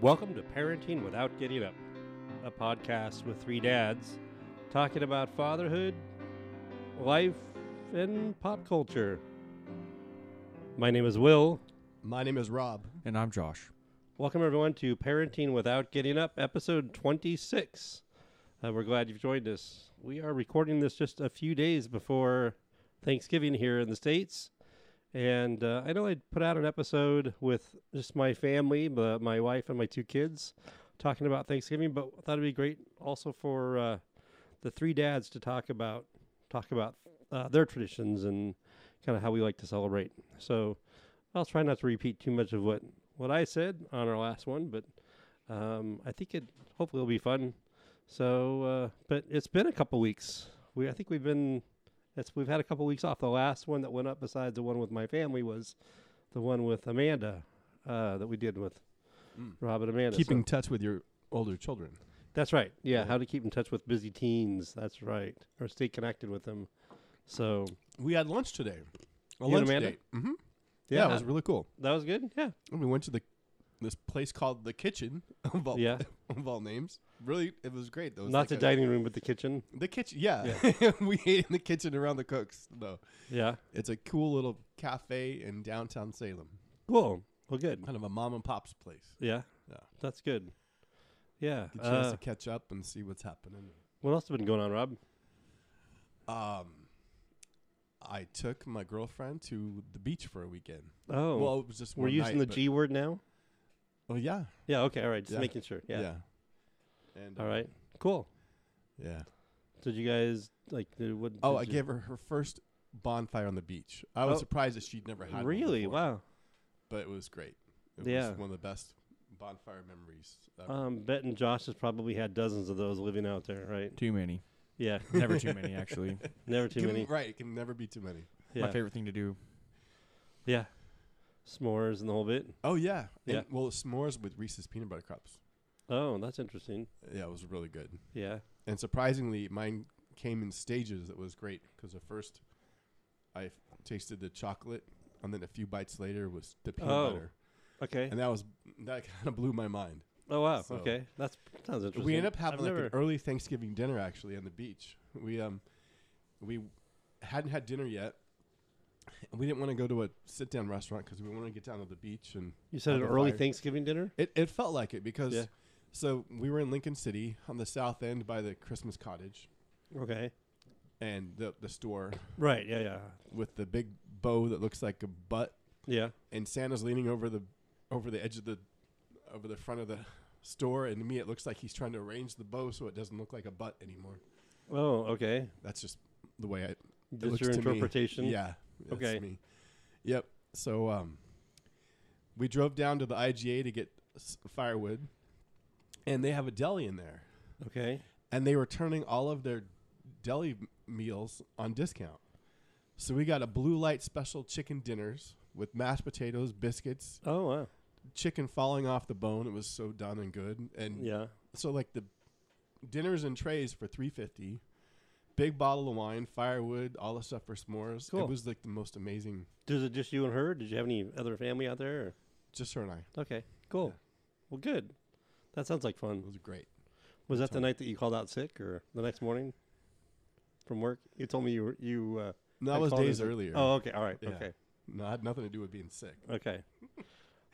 Welcome to Parenting Without Getting Up, a podcast with three dads talking about fatherhood, life, and pop culture. My name is Will. My name is Rob. And I'm Josh. Welcome, everyone, to Parenting Without Getting Up, episode 26. Uh, we're glad you've joined us. We are recording this just a few days before Thanksgiving here in the States. And uh, I know I'd put out an episode with just my family, but my wife and my two kids, talking about Thanksgiving. But I thought it'd be great also for uh, the three dads to talk about talk about uh, their traditions and kind of how we like to celebrate. So I'll try not to repeat too much of what what I said on our last one, but um, I think it hopefully will be fun. So, uh, but it's been a couple weeks. We I think we've been it's, we've had a couple weeks off. The last one that went up, besides the one with my family, was the one with Amanda uh, that we did with Mm. Rob and Amanda. Keeping So- in touch with your older children. that's right. Yeah, Yeah. how to keep in touch with busy teens. That's right, or stay connected with them. So We had lunch today. A You and lunch Amanda? date. Mm-hmm. Yeah, it was really cool. that was good. Yeah, And we went to the this place called the Kitchen of all, Yeah. of all names. Really, it was great. It was not like the a- dining room, but the kitchen. The kitchen, yeah. we ate in the kitchen around the cooks. though. Yeah, it's a cool little cafe in downtown Salem. cool. Well, good. Kind of a mom and pop's place. Yeah, Yeah, that's good. Yeah. good chance Uh, to catch up and see what's happening. what else has been going on, Rob? Um, I took my girlfriend to the beach for a weekend. Oh, Well, it was just we're using night, the G word now. Oh yeah, Yeah. Okay. All right. Just Yeah. making sure. Yeah. And All uh, right. Cool. Yeah. Did you guys like? Did, what? Oh, did I you- gave her her first bonfire on the beach. I was Oh. surprised that she'd never had one Really? before, Wow. but it was great. It Yeah. was one of the best bonfire memories. ever. Um, Bet and Josh has probably had dozens of those living out there, right? Too many. Yeah. Never too many, actually. Never too Can- many. Right, it can never be too many. Yeah. My favorite thing to do. Yeah. S'mores and the whole bit. Oh yeah, Yeah. And, well, s'mores with Reese's peanut butter cups. Oh, that's interesting. Yeah, it was really good. Yeah. And surprisingly, mine came in stages. It was great because at first I f- tasted the chocolate, and then a few bites later was the peanut Oh. butter, Okay. and that was that kind of blew my mind. Oh wow. So- okay. That's sounds interesting. We ended up having I've like an early Thanksgiving dinner actually on the beach. We um we hadn't had dinner yet. And We didn't want to go to a sit down restaurant because we wanted to get down to the beach and You said an early fire. Thanksgiving dinner. it, it felt like it because Yeah. so we were in Lincoln City on the south end by the Christmas cottage Okay. and the the store Right. Yeah. Yeah. with the big bow that looks like a butt Yeah. and Santa's leaning over the over the edge of the over the front of the store and to me it looks like he's trying to arrange the bow so it doesn't look like a butt anymore. Oh. Okay. That's just the way I That's your to me. interpretation. Yeah. That's Okay. Me. Yep. So um, we drove down to the IGA to get s- firewood, and they have a deli in there, Okay. and they were turning all of their deli m- meals on discount. So we got a blue light special chicken dinners with mashed potatoes, biscuits, Oh wow. chicken falling off the bone. It was so done and good, and Yeah. so like the dinners and trays for three fifty. Big bottle of wine, firewood, all the stuff for s'mores. Cool. It was like the most amazing. Was it just you and her? Did you have any other family out there? Or? Just her and I. Okay. Cool. Yeah. Well, good. That sounds like fun. It was great. Was that the night that you called out sick, or the next morning from work? You told me you were you. Uh, No, that was days earlier. Oh, okay. All right. Yeah. Okay. No, it had nothing to do with being sick. Okay.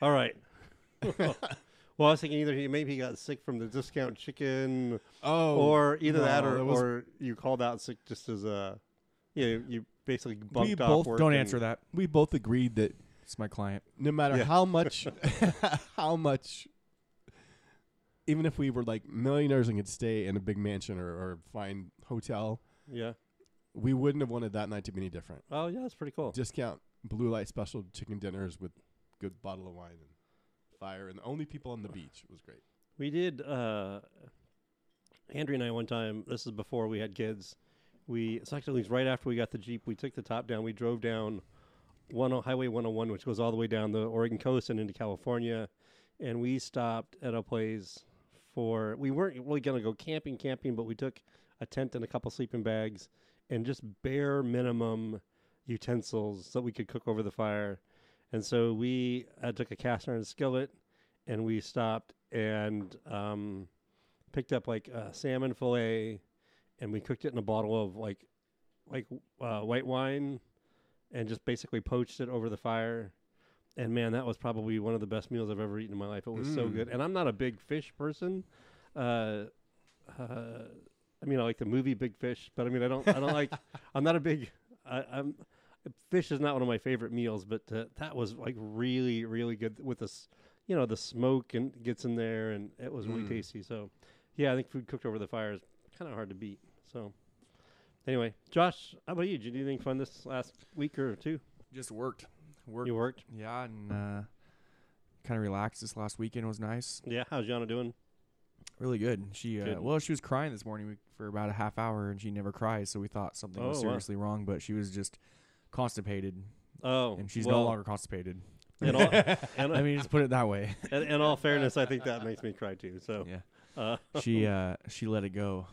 All right. well, I was thinking either he maybe he got sick from the discount chicken, Oh, or either that, or, that was- or you called out sick just as a, you know, you basically bumped off both work. Don't and- answer that. we both agreed that It's my client. no matter Yeah. how much, how much, even if we were like millionaires and could stay in a big mansion or, or fine hotel, Yeah. we wouldn't have wanted that night to be any different. Oh yeah, that's pretty cool. Discount blue light special chicken dinners with good bottle of wine and fire, and the only people on the beach It was great. We did. uh Andrea and I one time. This is before we had kids. We it's actually right after we got the jeep. We took the top down. We drove down one Highway 101, which goes all the way down the Oregon coast and into California, and we stopped at a place for. We weren't really going to go camping, camping, but we took a tent and a couple sleeping bags and just bare minimum utensils so we could cook over the fire. And so we uh, took a cast iron skillet and we stopped and um, picked up like a salmon fillet, and we cooked it in a bottle of like like uh, white wine, and just basically poached it over the fire. And man, that was probably one of the best meals I've ever eaten in my life. It was so Mm. good. And I'm not a big fish person. Uh, uh, I mean, I like the movie Big Fish, but I mean, I don't. I don't like. I'm not a big. I, I'm. Fish is not one of my favorite meals, but uh, that was like really, really good with this. You know, the smoke and gets in there, and it was really Mm. tasty. So, yeah, I think food cooked over the fire is kind of hard to beat. So, anyway, Josh, how about you? Did you do anything fun this last week or two? Just worked. Worked. You worked? Yeah, and uh, kind of relaxed this last weekend was nice. Yeah. How's Jana doing? Really good. She uh, Good. well, she was crying this morning for about a half hour, and she never cries, so we thought something was Oh, wow. seriously wrong. But she was just constipated, Oh, and she's well, no longer constipated. In all, and, I mean, just put it that way. in, in all fairness, I think that makes me cry too. So, yeah, uh, she uh, she let it go.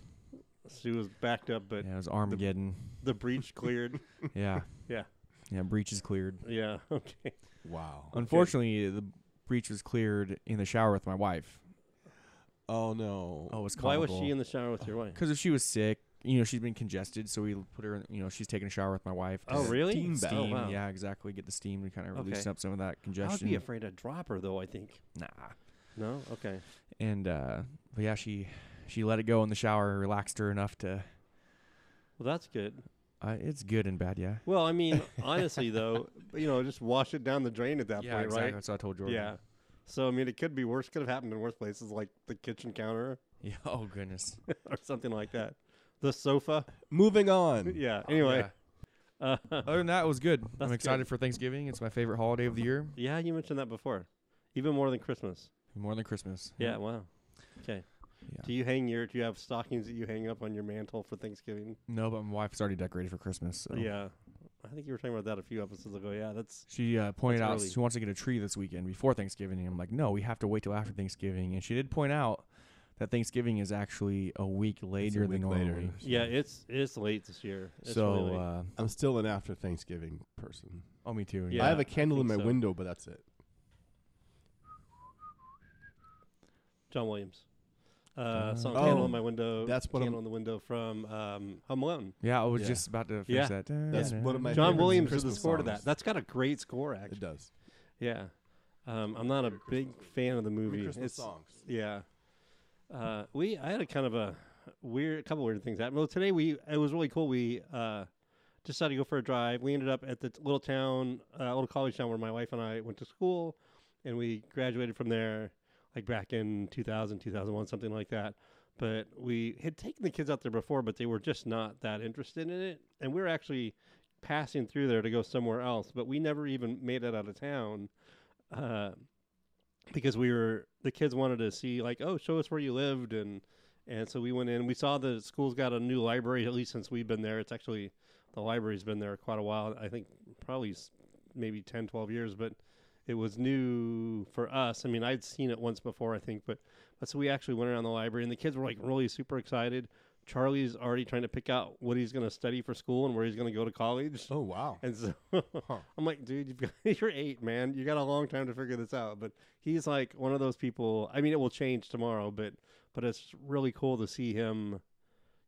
she was backed up, but yeah, it was Armageddon. the breach cleared. yeah, Yeah. yeah. Breach is cleared. yeah. Okay. Wow. Unfortunately, the breach was cleared in the shower with my wife. Oh no. Oh, it's Why was she in the shower with your wife? Because if she was sick, you know, she's been congested, so we put her. in You know, she's taking a shower with my wife. Oh, really? steam. Steam, Oh, wow. yeah, exactly. Get the steam to kind of Okay. loosen up some of that I would congestion. be afraid to drop her, though. I think. Nah. No. Okay. And uh, but yeah, she she let it go in the shower, relaxed her enough to. Well, that's good. Uh, it's good and bad, yeah. Well, I mean, honestly, though, you know, just wash it down the drain at that yeah, point, exactly. right? That's what I told Jordan. Yeah. So I mean, it could be worse. Could have happened in worse places, like the kitchen counter Yeah. Oh goodness. or something like that. The sofa. Moving on. Yeah. Anyway. Yeah. Uh, Other than that, it was good. That's I'm excited good. for Thanksgiving. It's my favorite holiday of the year, yeah, you mentioned that before. Even more than Christmas. more than Christmas. Yeah. Wow. Okay. Yeah. Do you hang your? Do you have stockings that you hang up on your mantle for Thanksgiving? No, but my wife's already decorated for Christmas. So. Yeah. I think you were talking about that a few episodes ago. Yeah, that's She uh, pointed That's out early. she wants to get a tree this weekend before Thanksgiving, and I'm like, no, we have to wait till after Thanksgiving. And she did point out that Thanksgiving is actually a week later week than later. normally. yeah. It's it's late this year. It's so, really uh, I'm still an after Thanksgiving person. oh, me too. Yeah, I have a candle in my so. window, but that's it. John Williams. Uh, song Oh, candle in my window. that's one of candle in the window from um, Home Alone. Yeah, I was Yeah. just about to Yeah. finish that. That's one of my John Williams did the Christmas score to that. That's got a great score, actually. It does. Yeah. Um, I'm not a big fan of the movie. Christmas It's songs. yeah. Uh, we I had a kind of a weird, a couple weird things happen. Well, today we it was really cool. We uh, decided to go for a drive. We ended up at the t- little town, uh, little college town where my wife and I went to school, and we graduated from there, like back in 2000, 2001, something like that. But we had taken the kids out there before, but they were just not that interested in it. And we were actually passing through there to go somewhere else, but we never even made it out of town. Uh, because we were the kids wanted to see like oh show us where you lived and and so we went in. We saw the school's got a new library at least since we've been there. It's actually the library's been there quite a while i think probably maybe 10 12 years but it was new for us. I mean i'd seen it once before i think but, but so we actually went around the library and the kids were like really super excited charlie's already trying to pick out what he's going to study for school and where he's going to go to college Oh wow. and so Huh. I'm like, dude, you've got, you're eight, man. You got a long time to figure this out. But he's like one of those people. I mean, it will change tomorrow, but but it's really cool to see him.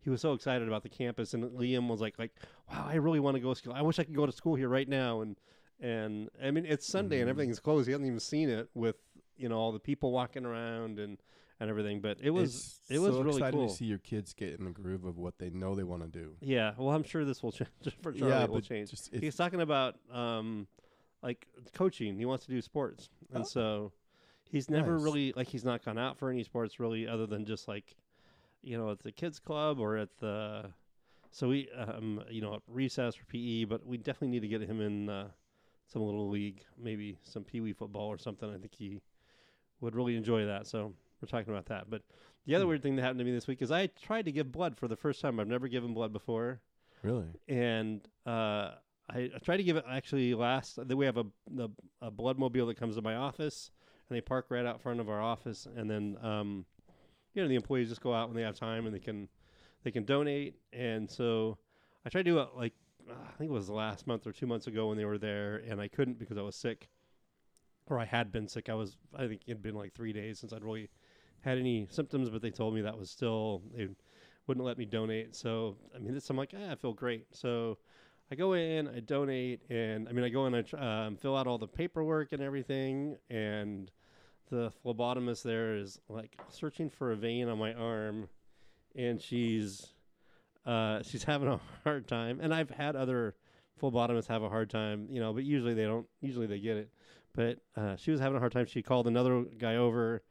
He was so excited about the campus, and Liam was like, like, wow, I really want to go to school. I wish I could go to school here right now. And and I mean, it's Sunday and Mhm. everything's closed. He hasn't even seen it with you know all the people walking around and and everything. But it was It's it was so really exciting cool. to see your kids get in the groove of what they know they want to do. Yeah, well, I'm sure this will change for Charlie. yeah, it will change. just He's talking about um, like coaching. He wants to do sports, and Oh. so he's never Nice. really like he's not gone out for any sports really, other than just like you know at the kids club or at the. So we, um, you know, at recess for PE, but we definitely need to get him in uh, some little league, maybe some pee wee football or something. I think he would really enjoy that. So we're talking about that. But the other Hmm. weird thing that happened to me this week is I tried to give blood for the first time. I've never given blood before really and uh, I, I tried to give it actually last. That we have a, a a blood mobile that comes to my office, and they park right out front of our office, and then um, you know the employees just go out when they have time and they can they can donate. And so I tried to do it like uh, I think it was last month or two months ago when they were there, and I couldn't because I was sick, or I had been sick. I was I think it had been like three days since I'd really had any symptoms, but they told me that was still they wouldn't let me donate. So I mean, this I'm like, ah, I feel great. So I go in, I donate, and I mean, I go in, I tr- um, fill out all the paperwork and everything, and the phlebotomist there is like searching for a vein on my arm, and she's uh, she's having a hard time. And I've had other phlebotomists have a hard time, you know, but usually they don't. Usually they get it, but uh, she was having a hard time. She called another guy over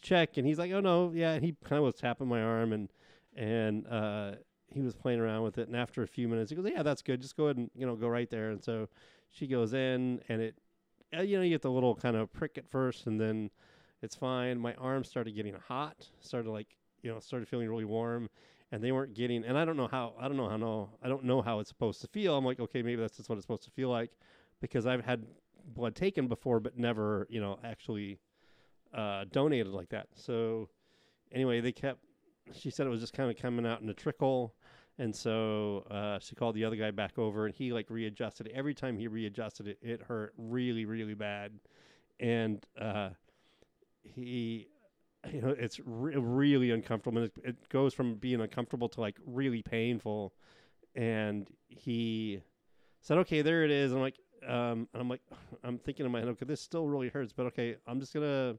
check, and he's like, "Oh no, yeah." And he kind of was tapping my arm, and and uh, he was playing around with it. And after a few minutes, he goes, "Yeah, that's good. Just go ahead and you know go right there." And so she goes in, and it, uh, you know, you get the little kind of prick at first, and then it's fine. My arm started getting hot, started like you know, started feeling really warm, and they weren't getting. And I don't know how. I don't know how. No, I don't know how it's supposed to feel. I'm like, okay, maybe that's just what it's supposed to feel like, because I've had blood taken before, but never, you know, actually uh, donated like that. So anyway, they kept. She said it was just kind of coming out in a trickle, and so uh, she called the other guy back over, and he like readjusted it. Every time he readjusted it, it hurt really, really bad, and uh, he. You know, it's re- really uncomfortable. And it, it goes from being uncomfortable to like really painful. And he said, "Okay, there it is." I'm like, um, and I'm like, I'm thinking in my head, okay, this still really hurts, but okay, I'm just gonna,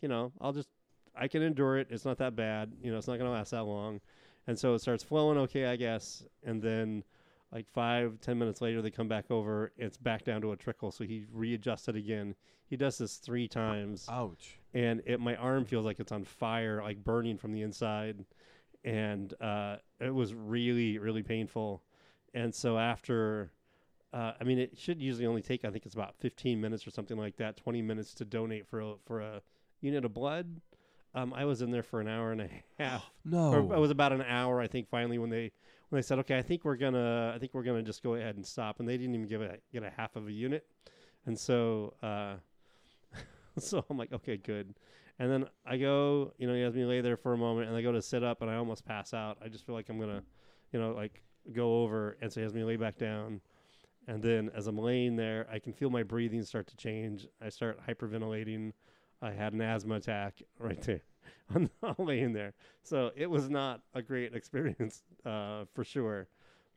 you know, I'll just, I can endure it. It's not that bad. You know, it's not gonna last that long. And so it starts flowing, okay, I guess. And then, like five, ten minutes later, they come back over. It's back down to a trickle. So he readjusted again. He does this three times, Ouch. and it my arm feels like it's on fire, like burning from the inside, and uh, it was really, really painful. And so after uh, I mean, it should usually only take, I think it's about 15 minutes or something like that, 20 minutes to donate for a, for a unit of blood. Um, I was in there for an hour and a half. No. Or it was about an hour, I think. Finally, when they when they said, "Okay, I think we're gonna, I think we're gonna just go ahead and stop," and they didn't even give it get a half of a unit, and so, uh, so I'm like, "Okay, good." And then I go, you know, he has me lay there for a moment, and I go to sit up, and I almost pass out. I just feel like I'm gonna, you know, like go over, and so he has me lay back down, and then as I'm laying there, I can feel my breathing start to change. I start hyperventilating. I had an asthma attack right there. I'm laying there. So it was not a great experience uh, for sure.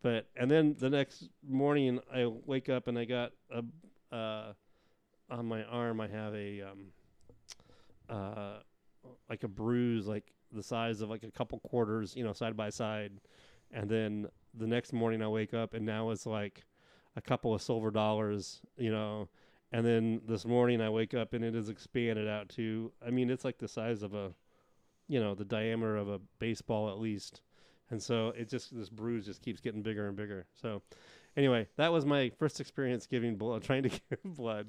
But and then the next morning I wake up and I got a uh, on my arm I have a um, uh, like a bruise like the size of like a couple quarters, you know, side by side. And then the next morning I wake up and now it's like a couple of silver dollars, you know. And then this morning I wake up and it is expanded out to I mean it's like the size of a you know, the diameter of a baseball at least. And so it just this bruise just keeps getting bigger and bigger. So anyway, that was my first experience giving blood trying to give blood.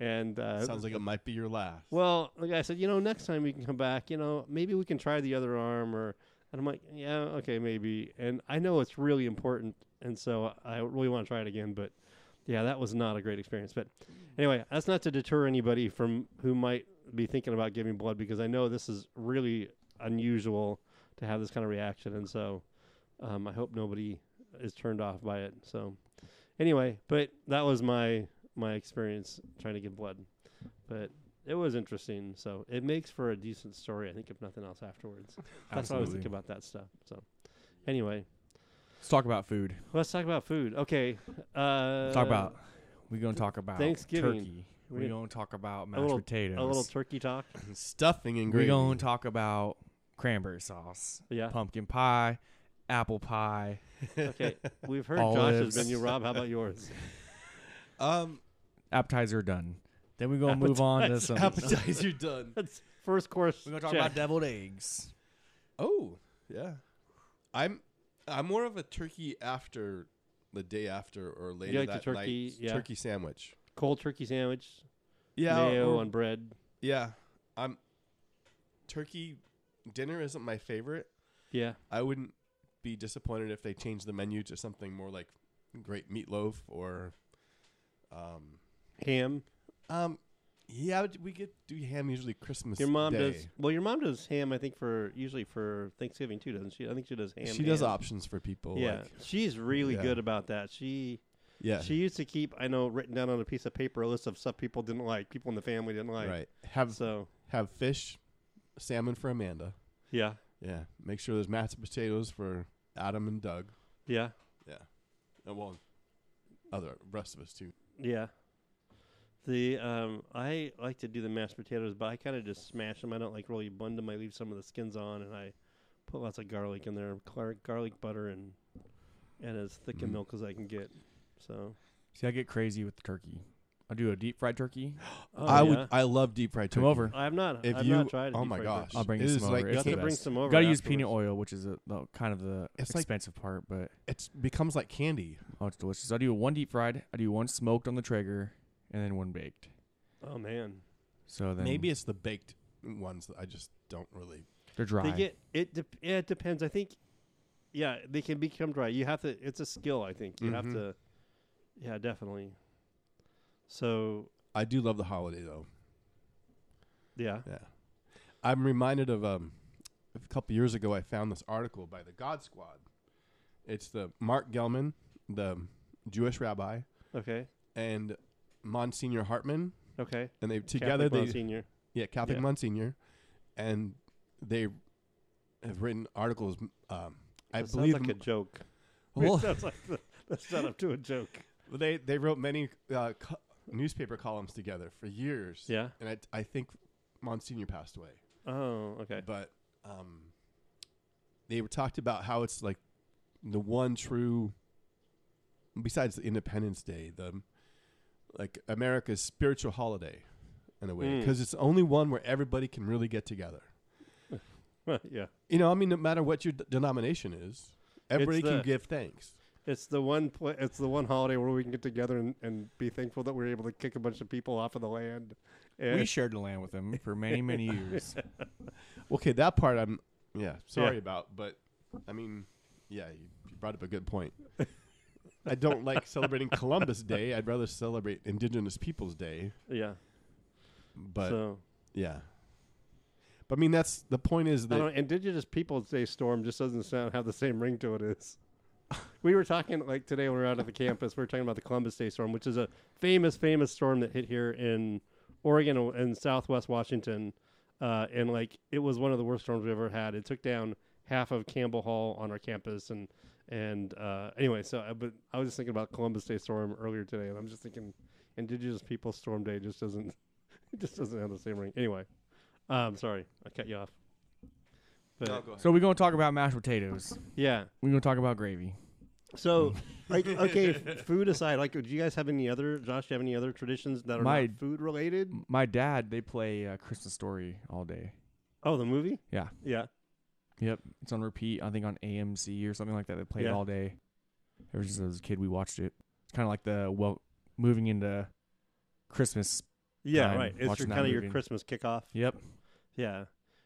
And uh Sounds like it might be your last. well, the guy said, you know, next time we can come back, you know, maybe we can try the other arm or and I'm like, yeah, okay, maybe. And I know it's really important and so I really want to try it again, but yeah, that was not a great experience. But anyway, that's not to deter anybody from who might be thinking about giving blood because I know this is really unusual to have this kind of reaction and so um, I hope nobody is turned off by it. So anyway, but that was my my experience trying to give blood. But it was interesting. So it makes for a decent story, I think, if nothing else afterwards. That's what I was thinking about that stuff. So anyway, Let's talk about food. let's talk about food. Okay. Uh, talk about. We're gonna talk about Thanksgiving. turkey. We- We're gonna talk about mashed little- potatoes. a little turkey talk. Stuffing and We're gonna talk about cranberry sauce, Yeah. pumpkin pie, apple pie. Okay. We've heard Olives. Josh's menu. Rob, how about yours? Um, Appetizer done. Then we're gonna move on to some. appetizer done. That's first course. We're gonna talk check. about deviled eggs. Oh, yeah. I'm I'm more of a turkey after the day after or later like the that turkey- night yeah. turkey sandwich. cold turkey sandwich, Yeah, mayo or- on bread. yeah. I'm turkey dinner isn't my favorite. Yeah. I wouldn't be disappointed if they changed the menu to something more like great meatloaf or um Ham. um yeah we get do ham usually Christmas. Your mom Day. does. Well, your mom does ham. I think for usually for Thanksgiving too, doesn't she? I think she does ham. She does options for people. Yeah, like- she's really Yeah. good about that. She yeah. she used to keep I know written down on a piece of paper a list of stuff people didn't like, people in the family didn't like. right. Have So have fish, salmon for Amanda. Yeah. Yeah. Make sure there's mashed potatoes for Adam and Doug. Yeah. Yeah. And well, other rest of us too. Yeah. The um, I like to do the mashed potatoes, but I kind of just smash them. I don't like really blend them. I leave some of the skins on, and I put lots of garlic in there, gar- garlic butter, and and as thick Mm. in milk as I can get. So See, I get crazy with the turkey. I do a deep fried turkey. oh, I yeah. would. I love deep fried Come over. I've not. If I've you- not tried. a oh my gosh. turkey. I'll bring It you some like- over. You It's have to bring some over. Got to use peanut oil, which is a, the, kind of the It's like- expensive part, but It becomes like candy. oh, it's delicious. I do one deep fried, I do one smoked on the Traeger, and then one baked. Oh man, So then Maybe it's the baked ones that I just don't really. they're dry. they get it. Dep- yeah, it depends. I think. Yeah, they can become dry. You have to. It's a skill. I think you have Mhm. to. Yeah, definitely. So I do love the holiday though. yeah. Yeah. I'm reminded of um, a couple years ago. I found this article by the God Squad. It's the Marc Gellman, the Jewish rabbi, Okay. and Monsignor Hartman, Okay. and they together they senior. yeah Catholic Yeah. Monsignor, and they have written articles. Um, I that believe sounds like a joke. well, it sounds like the, that's set up to a joke. they they wrote many uh, co- newspaper columns together for years. Yeah. and I I think Monsignor passed away. Oh, okay. but um, they were talked about how it's like the one true, besides the Independence Day, the like America's spiritual holiday in a way, Mm. because it's the only one where everybody can really get together. yeah. You know, I mean, no matter what your d- denomination is, everybody can give thanks. It's the one. Pla- it's the one holiday where we can get together and, and be thankful that we're able to kick a bunch of people off of the land. And we shared the land with them for many, many years. Okay, that part I'm yeah sorry about, but I mean, yeah, you, you brought up a good point. I don't like celebrating Columbus Day. I'd rather celebrate Indigenous Peoples Day. yeah. But so yeah, but I mean that's the point is don't know, that Indigenous Peoples Day storm just doesn't sound have the same ring to it as. We were talking like today when we were out at the campus. We were talking about the Columbus Day storm, which is a famous, famous storm that hit here in Oregon and Southwest Washington, uh, and like it was one of the worst storms we ever had. It took down half of Campbell Hall on our campus, and and uh, anyway, so uh, but I was just thinking about Columbus Day storm earlier today, and I'm just thinking Indigenous Peoples Storm Day just doesn't it just doesn't have the same ring. Anyway, um, sorry, I cut you off. But No, so we're gonna talk about mashed potatoes. yeah, We're gonna talk about gravy. so like okay, food aside, like, do you guys have any other? Josh, do you have any other traditions that are My- not food related? My dad, they play uh, Christmas Story all day. Oh, the movie? Yeah. Yeah. Yep, it's on repeat. I think on AMC or something like that. They play it all day. Ever since I was a kid, we watched it. It's kind of like the well, moving into Christmas. Yeah, Time right. It's your kind of your. Christmas kickoff. Yep. Yeah.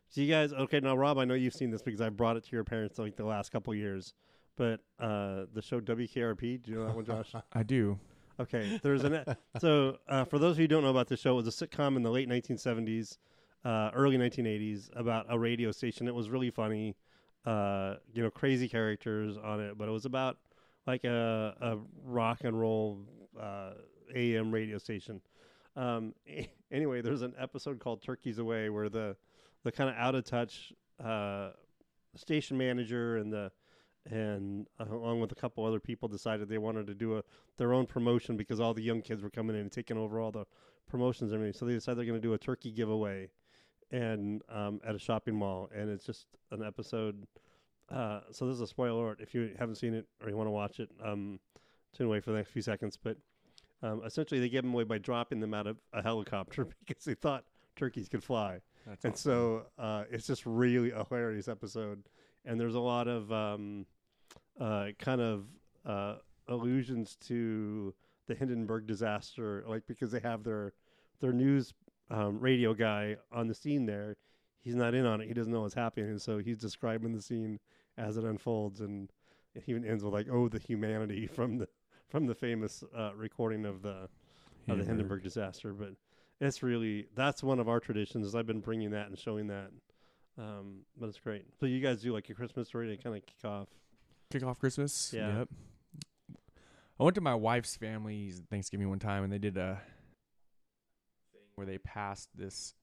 So you guys, okay, now Rob, I know you've seen this because I brought it to your parents like the last couple years. But uh, the show WKRP, do you know that one, Josh? I do. Okay, there's an so uh, for those of you who don't know about this show, it was a sitcom in the late 1970s, uh, early 1980s about a radio station. It was really funny, uh, you know, crazy characters on it, but it was about like a, a rock and roll uh, AM radio station. Um, anyway, there's an episode called "Turkeys Away" where the the kind of out of touch uh, station manager and the and uh, along with a couple other people decided they wanted to do a their own promotion because all the young kids were coming in and taking over all the promotions and everything. So they decided they're going to do a turkey giveaway, and um, at a shopping mall, and it's just an episode. Uh, so this is a spoiler alert if you haven't seen it or you want to watch it. Um, tune away for the next few seconds, but um, essentially they gave them away by dropping them out of a helicopter because they thought turkeys could fly That's and so uh, it's just really a hilarious episode and there's a lot of um, uh, kind of uh, allusions to the hindenburg disaster like because they have their their news um, radio guy on the scene there he's not in on it he doesn't know what's happening and so he's describing the scene as it unfolds and it even ends with like oh the humanity from the from the famous uh, recording of the of the Hindenburg disaster. But it's really that's one of our traditions. I've been bringing that and showing that. Um, but it's great. So you guys do like your Christmas story to kind of kick off. kick off Christmas. Yeah. Yep. I went to my wife's family's Thanksgiving one time, and they did a where they passed this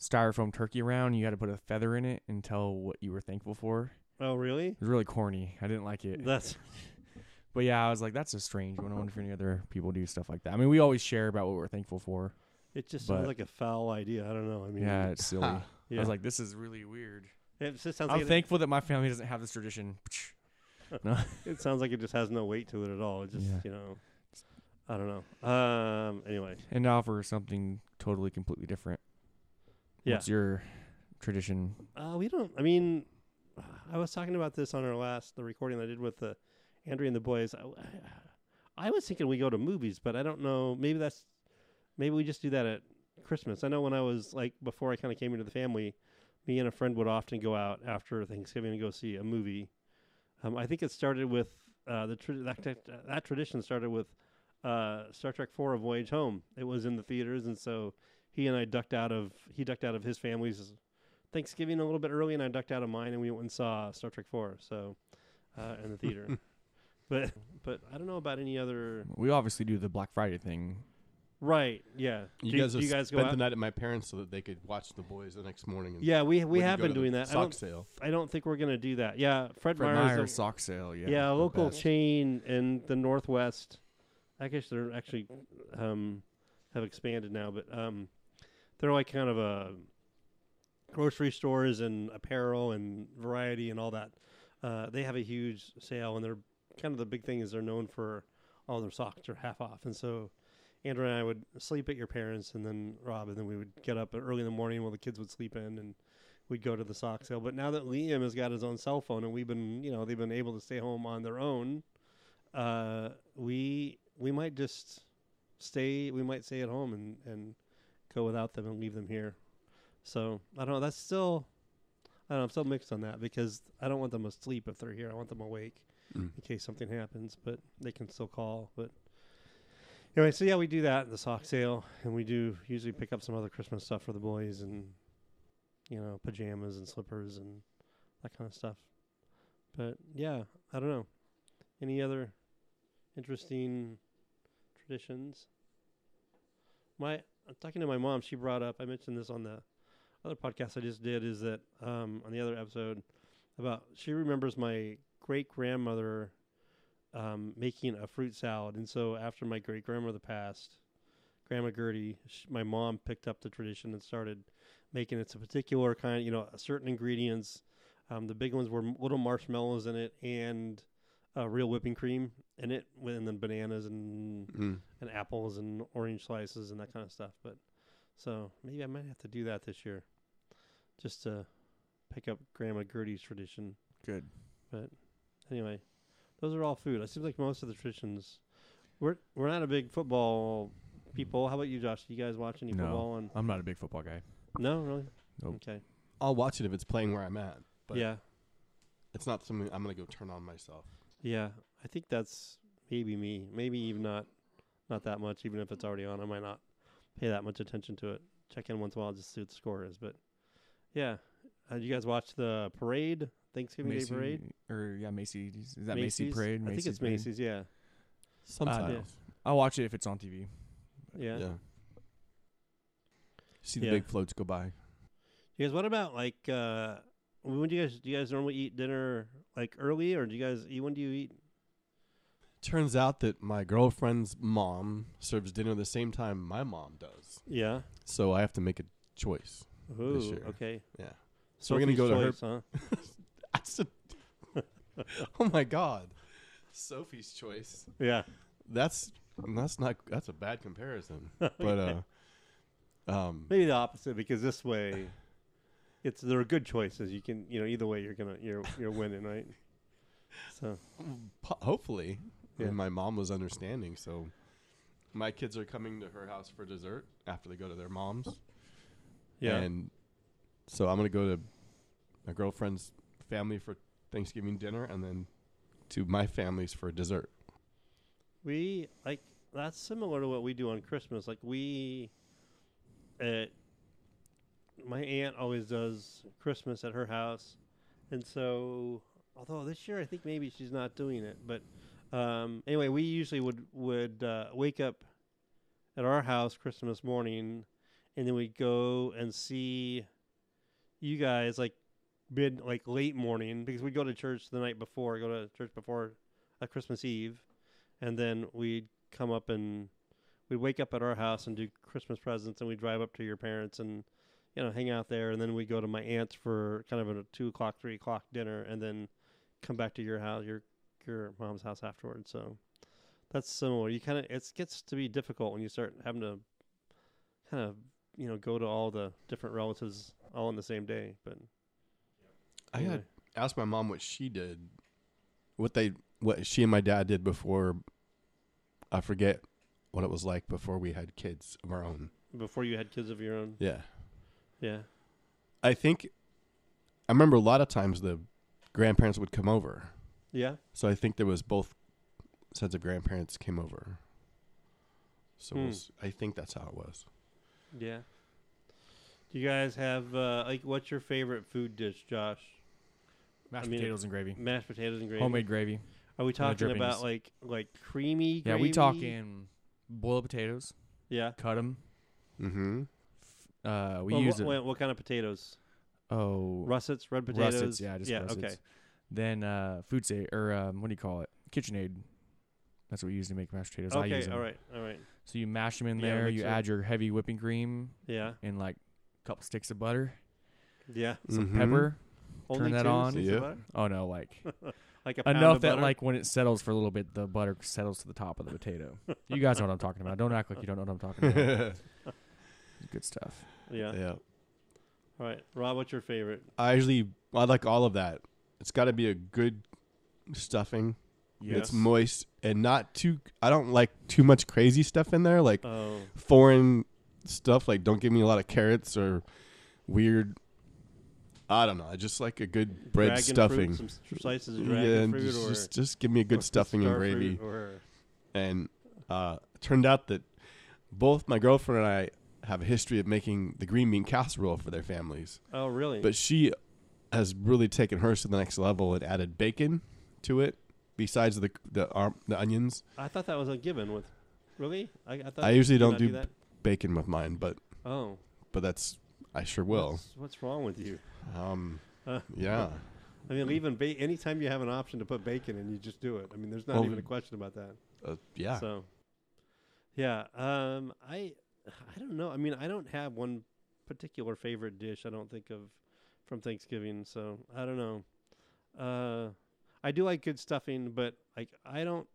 styrofoam turkey around. You had to put a feather in it and tell what you were thankful for. Oh, really? It was really corny. I didn't like it. That's But yeah, I was like, that's a strange one. I wonder if any other people do stuff like that. I mean, we always share about what we're thankful for. it. Just sounds But- like a foul idea. I don't know. I mean, yeah, it's silly. Yeah. I was like, this is really weird. it just sounds I'm like it, thankful that my family doesn't have this tradition. no. it sounds like it just has no weight to it at all. It just Yeah. you know, I don't know. Um. Anyway, And now for something totally completely different. Yeah. What's your tradition? uh, we don't. I mean, I was talking about this on our last the recording I did with the Andrea and the boys. I, I was thinking we go to movies, but I don't know. Maybe that's maybe we just do that at Christmas. I know when I was like before I kind of came into the family, me and a friend would often go out after Thanksgiving to go see a movie. Um, I think it started with uh, the tra- that, that, that tradition started with uh, Star Trek Four: A Voyage Home. It was in the theaters, and so he and I ducked out of he ducked out of his family's Thanksgiving a little bit early, and I ducked out of mine, and we went and saw Star Trek Four. So uh, in the theater, but but I don't know about any other. We obviously do the Black Friday thing. Right? Yeah. You do, guys do you guys go spent out? the night at my parents so that they could watch the boys the next morning. And yeah, we we have been doing that. I Sock don't sale. I don't think we're gonna do that. Yeah, Fred, Fred Meyer's Meyer's a- sock sale. Yeah. yeah, a local best. chain in the Northwest. I guess they're actually um, have expanded now, but um, they're like kind of a grocery stores and apparel and variety and all that. Uh, they have a huge sale, and they're kind of the big thing is they're known for all their socks are half off, and so. Andrea and I would sleep at your parents, and then Rob, and then we would get up early in the morning while the kids would sleep in, and we'd go to the sock sale. But now that Liam has got his own cell phone, and we've been, you know, they've been able to stay home on their own, uh, we we might just stay. We might stay at home and and go without them and leave them here. So I don't know. That's still. I don't know. I'm still mixed on that because I don't want them asleep if they're here. I want them awake Mm. in case something happens, but they can still call. But anyway, so yeah, we do that at the sock sale, and we do usually pick up some other Christmas stuff for the boys, and you know, pajamas and slippers and that kind of stuff. But yeah, I don't know. Any other interesting traditions? My I'm talking to my mom, she brought up. I mentioned this on the other podcast I just did. Is that um, on the other episode about she remembers my great grandmother um, making a fruit salad, and so after my great grandmother passed, Grandma Gertie, my mom picked up the tradition and started making it. It's a particular kind, you know, certain ingredients. Um, the big ones were little marshmallows in it and uh, real whipping cream in it, with- and then bananas and Mm. and apples and orange slices and that kind of stuff. But so maybe I might have to do that this year, just to pick up Grandma Gertie's tradition. Good. But anyway, those are all food. It seems like most of the traditions. We're we're not a big football people. How about you, Josh? Do you guys watch any No. football? On I'm not a big football guy. no, really. Nope. Okay. I'll watch it if it's playing where I'm at. But yeah, it's not something I'm gonna go turn on myself. Yeah. I think that's maybe me. Maybe even not, not that much. Even if it's already on, I might not pay that much attention to it. Check in once in a while just to see what the score is. But yeah, uh, you guys watch the parade, Thanksgiving Day parade? or yeah, Macy's. Is that Macy Macy's? Parade? I think it's Parade? Macy's. Yeah, Sometimes. I'll watch it if it's on TV. yeah. yeah. See the Yeah. big floats go by. You guys, what about like uh when do you guys do you guys normally eat dinner like early or do you guys eat when do you eat? Turns out that my girlfriend's mom serves dinner the same time my mom does. Yeah. So I have to make a choice. Ooh, year. okay. Yeah. So we're gonna go to her- choice, Huh? That's a, oh my god. Sophie's choice. Yeah. That's that's not that's a bad comparison. But uh um Maybe the opposite because this way, it's there are good choices. You can you know either way you're gonna you're you're winning right. So hopefully Yeah. and my mom was understanding so my kids are coming to her house for dessert after they go to their mom's yeah. and so i'm going to go to my girlfriend's family for thanksgiving dinner and then to my family's for dessert We like that's similar to what we do on Christmas. Like we, uh, my aunt always does Christmas at her house, and so although this year I think maybe she's not doing it, but um, anyway, we usually would would uh, wake up at our house Christmas morning, and then we'd go and see you guys like mid like late morning because we'd go to church the night before, go to church before uh, Christmas Eve, and then we'd come up and we'd wake up at our house and do Christmas presents, and we'd drive up to your parents and you know hang out there, and then we'd go to my aunt's for kind of a two o'clock, three o'clock dinner, and then come back to your house, your your mom's house afterwards. So that's similar. You kind of it gets to be difficult when you start having to kind of you know go to all the different relatives all on the same day. But I anyway. had asked my mom what she did, what they, what she and my dad did before. I forget what it was like before we had kids of our own. before you had kids of your own. Yeah, Yeah. I think. I remember a lot of times the grandparents would come over, Yeah. so I think there was both sets of grandparents came over. So Hmm. was, I think that's how it was. Yeah. Do you guys have uh, like what's your favorite food dish, Josh? Mashed I mean, potatoes and gravy. Mashed potatoes and gravy. Homemade gravy. Are we talking drippings. about like like creamy? Yeah, we talking boiled potatoes, Yeah. cut them. Mm-hmm. Uh, we Well, use what, it. what, what kind of potatoes? Oh, Russets, red potatoes. russets. Yeah, just yeah. russets. Okay. Then uh, food sa or um, what do you call it? KitchenAid. That's what we use to make mashed potatoes. I use them. All right. All right. So you mash them in Yeah, there. mix You it. add your heavy whipping cream Yeah. and like a couple sticks of butter, Yeah. some Mhm. pepper. Only that on. Yeah. Oh no, like Like a pound enough of that butter? like when it settles for a little bit, the butter settles to the top of the potato. you guys know what I'm talking about. Don't act like you don't know what I'm talking about. Good stuff. Yeah. yeah. All right. Rob, what's your favorite? I usually I like all of that. It's got to be a good stuffing. It's moist and not too. I don't like too much crazy stuff in there, like Oh. foreign stuff. Like don't give me a lot of carrots or weird. I don't know. I just like a good bread dragon stuffing. Fruit, some slices of yeah, dragon and fruit just, or just just give me a good stuffing and star gravy. Or And uh, it turned out that both my girlfriend and I have a history of making the green bean casserole for their families. oh, really? But she has really taken hers to the next level and added bacon to it besides the the arm, the onions. I thought that was a given. With really, I, I thought I usually don't do that. bacon with mine, but Oh, but that's I sure will. What's, what's wrong with you? Um, Uh, yeah. I mean, even ba- anytime you have an option to put bacon in, you just do it. I mean, there's not Well, even a question about that. Uh, yeah. So, yeah. Um, I I don't know. I mean, I don't have one particular favorite dish. I don't think of from Thanksgiving. So I don't know. Uh, I do like good stuffing, but like I don't.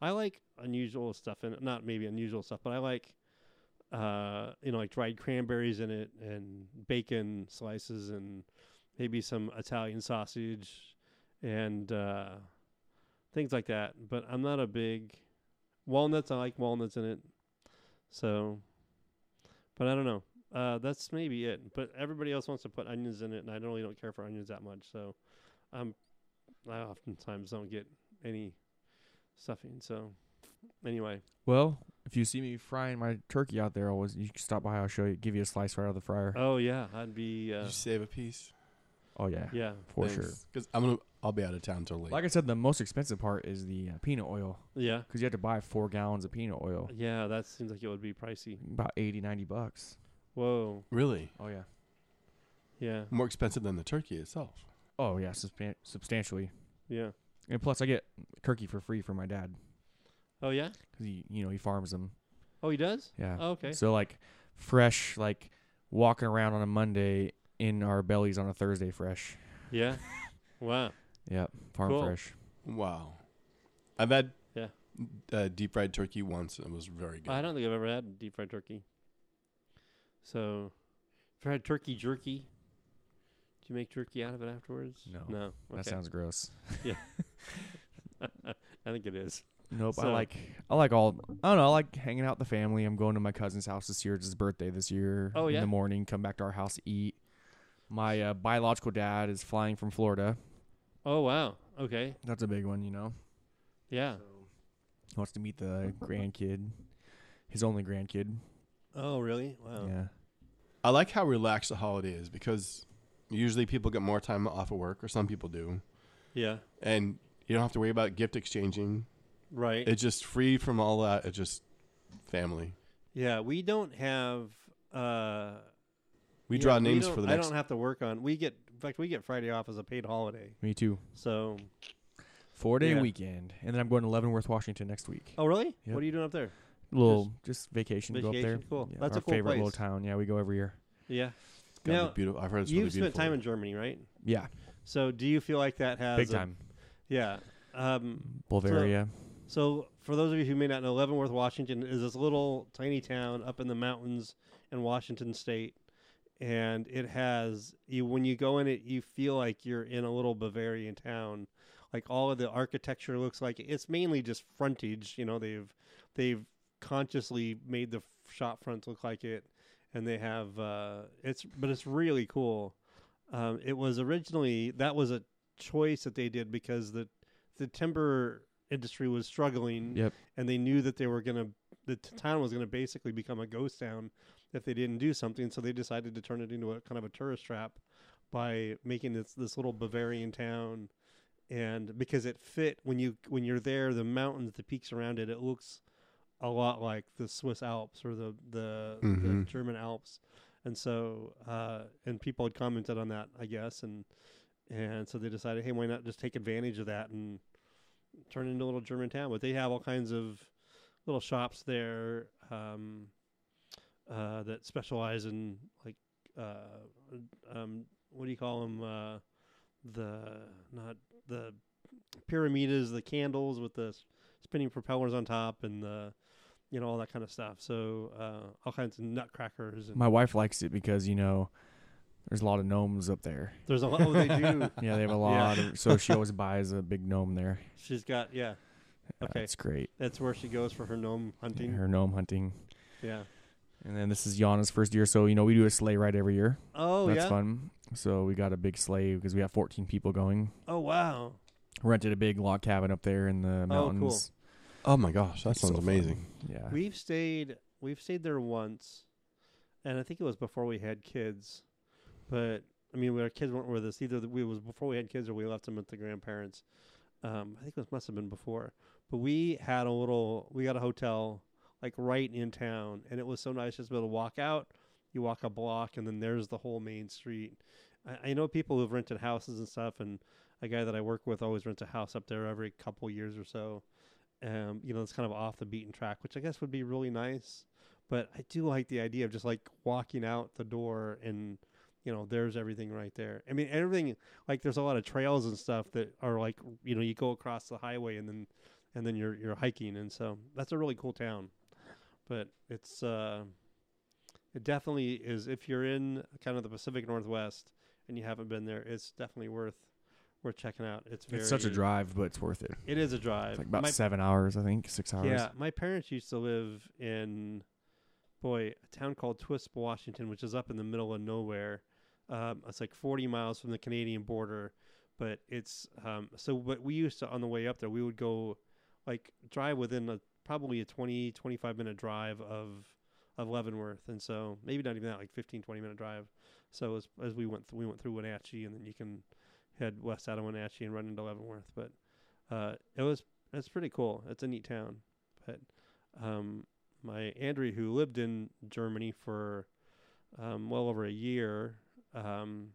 I like unusual stuff it. Not maybe unusual stuff, but I like. Uh, you know, like dried cranberries in it, and bacon slices, and maybe some Italian sausage, and uh, things like that. But I'm not a big walnuts. I like walnuts in it. So, but I don't know. Uh, that's maybe it. But everybody else wants to put onions in it, and I don't really don't care for onions that much. So, um, I oftentimes don't get any stuffing. So, anyway, Well, if you see me frying my turkey out there, always you can stop by. I'll show you. Give you a slice right out of the fryer. oh yeah, I'd be uh, you save a piece? oh yeah, yeah. for sure. Because I'm gonna I'll be out of town till late. Like I said, the most expensive part is the uh, peanut oil Yeah, because you have to buy four gallons of peanut oil, yeah, that seems like it would be pricey. about 80, 90 bucks. Whoa, really Oh yeah. yeah, more expensive than the turkey itself. Oh yeah, substan- substantially. yeah. And plus, I get turkey for free from my dad Oh yeah. because he, you know, he farms them. Oh, he does. Yeah. Oh, okay. So like, fresh, like walking around on a Monday in our bellies on a Thursday, fresh. Yeah. wow. Yep, farm Cool. fresh. Wow. I've had Yeah. uh, deep fried turkey once and it was very good. I don't think I've ever had deep fried turkey. So, if I had turkey jerky, do you make jerky out of it afterwards? No. No. Okay. That sounds gross. Yeah, I think it is. Nope. I So- like I like all I don't know. I like hanging out with the family. I'm going to my cousin's house this year. It's his birthday this year. Oh, In yeah? the morning, come back to our house to eat. My uh, biological dad is flying from Florida. Oh wow. Okay. That's a big one, you know. Yeah. He wants to meet the grandkid, his only grandkid. Oh really? Wow. Yeah. I like how relaxed the holiday is because usually people get more time off of work or some people do. Yeah. And you don't have to worry about gift exchanging. Right. It's just free from all that. It's just family. yeah. We don't have Uh, We yeah, draw names don't- for the I next. don't have to work on. We get, in fact, we get Friday off as a paid holiday. Me too. So, Four day Yeah. weekend, and then I'm going to Leavenworth, Washington next week. oh really? Yep. What are you doing up there? little just vacation, go up there. vacation, cool. Yeah, That's a cool favorite place. little town. Yeah, we go every year. Yeah. It's gotta be beautiful. I've heard it's You've spent beautiful. time in Germany, right? Yeah, So, do you feel like that has big a- time. Yeah. Um, Bavaria. So, for those of you who may not know, Leavenworth, Washington is this little tiny town up in the mountains in Washington State, and it has you when you go in it, you feel like you're in a little Bavarian town. Like all of the architecture looks like it's mainly just frontage. You know, they've they've consciously made the shop fronts look like it, and they have uh, it's but it's really cool. Um, it was originally that was a choice that they did because the the timber industry was struggling Yep. and they knew that they were going to the town was going to basically become a ghost town if they didn't do something so they decided to turn it into a kind of a tourist trap by making this this little Bavarian town. And because it fit when you when you're there the mountains the peaks around it it looks a lot like the Swiss Alps or the the, the Mhm. German Alps. And so uh and people had commented on that I guess and and so they decided hey why not just take advantage of that and turn it into a little German town? But they have all kinds of little shops there um uh that specialize in like uh um what do you call them uh the not the pyramidas the candles with the spinning propellers on top and the you know all that kind of stuff so uh all kinds of nutcrackers and My wife likes it because you know there's a lot of gnomes up there. there's a lot oh they do Yeah, they have a lot. Of, so she always buys a big gnome there. she's got yeah Okay. it's great. that's where she goes for her gnome hunting Her gnome hunting. yeah And then this is Yana's first year, so you know we do a sleigh ride every year. oh That's yeah fun. So we got a big sleigh because we have 14 people going. oh wow Rented a big log cabin up there in the mountains. Oh, cool. mountains. Oh my gosh, that It's so sounds fun. amazing. Yeah. We've stayed we've stayed there once, and I think it was before we had kids. But I mean, our kids weren't with us either. We was before we had kids, or we left them with the grandparents. Um, I think it must have been before. But we had a little. We got a hotel like right in town, and it was so nice just to be able to walk out. You walk a block, and then there's the whole main street. I, I know people who've rented houses and stuff, and a guy that I work with always rents a house up there every couple years or so um, you know, it's kind of off the beaten track, which I guess would be really nice. But I do like the idea of just like walking out the door and, you know, there's everything right there. I mean, everything like there's a lot of trails and stuff that are like, you know, you go across the highway and then, and then you're you're hiking, and so that's a really cool town. But it's uh, it definitely is if you're in kind of the Pacific Northwest and you haven't been there, it's definitely worth worth checking out. It's very It's such a drive, but it's worth it. It is a drive. It's like about My- seven hours, I think, six hours. yeah, my parents used to live in, boy, a town called Twisp, Washington, which is up in the middle of nowhere. Um, it's like 40 miles from the Canadian border, but it's um, so. But we used to on the way up there, we would go, like, drive within a probably a 20, 25 minute drive of of Leavenworth, and so maybe not even that, like 15, 20 minute drive. So as as we went th- we went through Wenatchee, and then you can head west out of Wenatchee and run into Leavenworth. But uh, it was it's pretty cool. It's a neat town. But um, my Andrea, who lived in Germany for um, well over a year, um,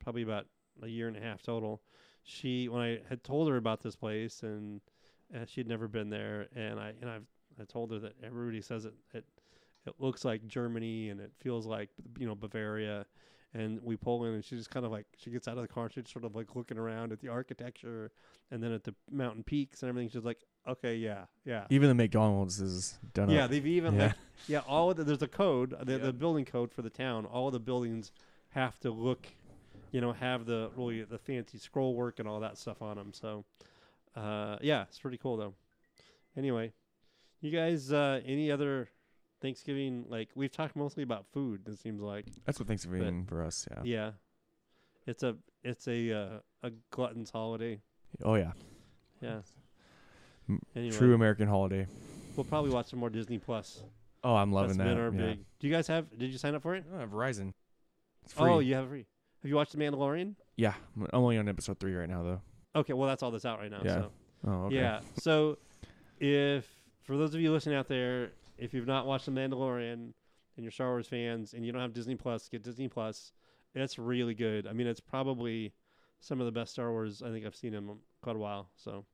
probably about a year and a half total, she when I had told her about this place and uh, she'd never been there, and I and I've I told her that everybody says it it it looks like Germany and it feels like you know Bavaria. And we pull in, and she just kind of like she gets out of the car, and she's sort of like looking around at the architecture, and then at the mountain peaks and everything. She's like, "Okay, yeah, yeah, Even the McDonald's is done yeah." up. They've even Yeah. like yeah, all of the, there's a code, the, the building code for the town. All of the buildings have to look, you know, have the really the fancy scroll work and all that stuff on them. So, uh, yeah, it's pretty cool though. Anyway, you guys, uh, any other Thanksgiving? Like we've talked mostly about food. It seems like That's what Thanksgiving for us. Yeah. yeah, it's a it's a uh, a glutton's holiday. Oh yeah. Yeah. M- Anyway, True American holiday. we'll probably watch some more Disney Plus. Oh, I'm loving That's that. been our yeah. big. Do you guys have? Did you sign up for it? Oh, Verizon. It's free. Oh, you have free. Have you watched The Mandalorian? Yeah. I'm only on episode three right now, though. Okay, well that's all that's out right now. Yeah. So Oh, okay. yeah. So if for those of you listening out there, if you've not watched The Mandalorian and you're Star Wars fans and you don't have Disney Plus, get Disney Plus. It's really good. I mean, it's probably some of the best Star Wars I think I've seen in quite a while. So,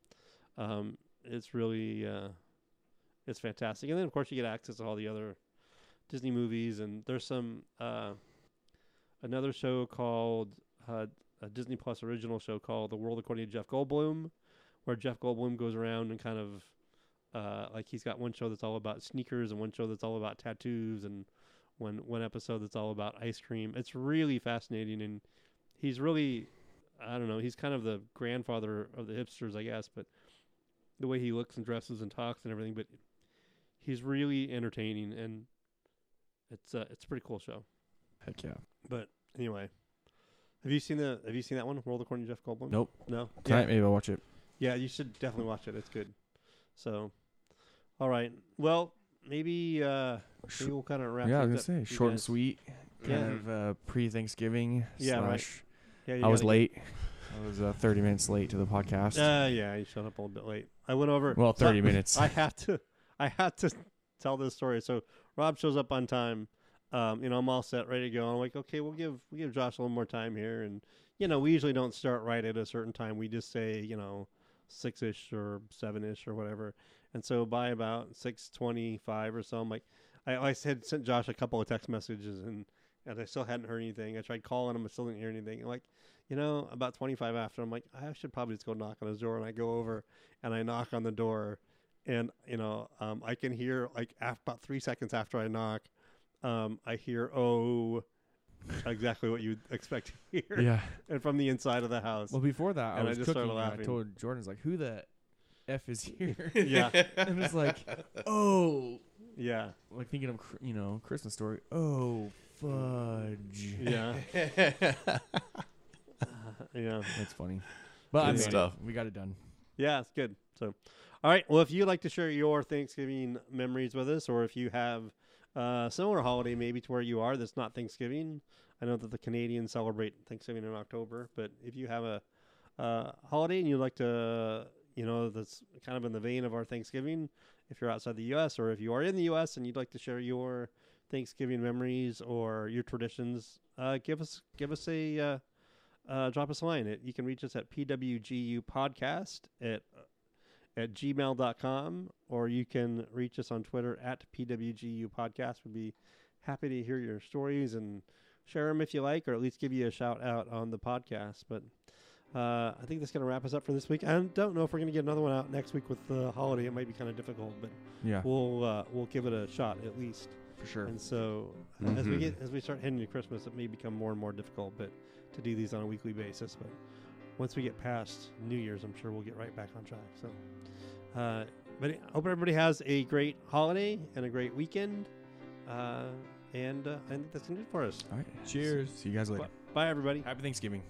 um, it's really uh, it's fantastic. And then of course you get access to all the other Disney movies, and there's some uh, another show called uh, a Disney Plus original show called The World According to Jeff Goldblum, where Jeff Goldblum goes around and kind of uh, like he's got one show that's all about sneakers and one show that's all about tattoos and one one episode that's all about ice cream. It's really fascinating and he's really I don't know, he's kind of the grandfather of the hipsters, I guess, but the way he looks and dresses and talks and everything, but he's really entertaining and it's uh, it's a pretty cool show. Heck yeah. But anyway, have you seen the Have you seen that one, World According to Jeff Goldblum? Nope. No. Tonight Yeah. maybe I'll watch it. Yeah, you should definitely watch it. It's good. So, all right. Well, maybe uh, maybe we'll kind of wrap. yeah, I was gonna up, say short and sweet. Kind Yeah. of uh, pre-Thanksgiving. Yeah, right. slash Yeah, you I was gotta late. I was uh, 30 minutes late to the podcast. Get, uh, yeah, you showed up a little bit late. I went over. well, so 30 minutes. I have to. I have to tell this story. So Rob shows up on time. Um, you know, I'm all set, ready to go. I'm like, okay, we'll give we'll give Josh a little more time here, and you know, we usually don't start right at a certain time. We just say, you know, six ish or seven ish or whatever. And so by about six twenty five or so, I'm like, I, I had sent Josh a couple of text messages, and and I still hadn't heard anything. I tried calling him, I still didn't hear anything. And like, you know, about twenty five after, I'm like, I should probably just go knock on his door, and I go over and I knock on the door, and you know, um, I can hear like af- about three seconds after I knock, um, I hear oh. exactly what you'd expect to hear yeah. and from the inside of the house. Well, before that, I And I was just started cooking. and I laughing. told Jordan's like, "Who the f is here?" yeah, and it's like, "Oh, yeah, like thinking of you know Christmas story. Oh, fudge. yeah, yeah, That's funny. But I mean, stuff. we got it done. yeah. It's good. So, all right. Well, if you'd like to share your Thanksgiving memories with us, or if you have a similar holiday maybe to where you are that's not Thanksgiving, I know that the Canadians celebrate Thanksgiving in October, but if you have a uh, holiday and you'd like to, you know, that's kind of in the vein of our Thanksgiving, if you're outside the U.S. or if you are in the U.S. and you'd like to share your Thanksgiving memories or your traditions, uh, give us give us a uh, uh, drop us a line. It, you can reach us at pwgu podcast at at gmail.com or you can reach us on Twitter at pwgu podcast. We'd be happy to hear your stories and share them if you like, or at least give you a shout out on the podcast. But uh, I think that's going to wrap us up for this week. I don't know if we're going to get another one out next week with the holiday. It might be kind of difficult, but Yeah, we'll uh, we'll give it a shot at least. for sure. And so as we Mhm. get as we start heading to Christmas, it may become more and more difficult, but to do these on a weekly basis. But once we get past New Year's, I'm sure we'll get right back on track. So, uh, but I hope everybody has a great holiday and a great weekend. Uh, and uh, I think that's gonna do it for us. All right. Cheers. See you guys later. Bye, everybody. Happy Thanksgiving.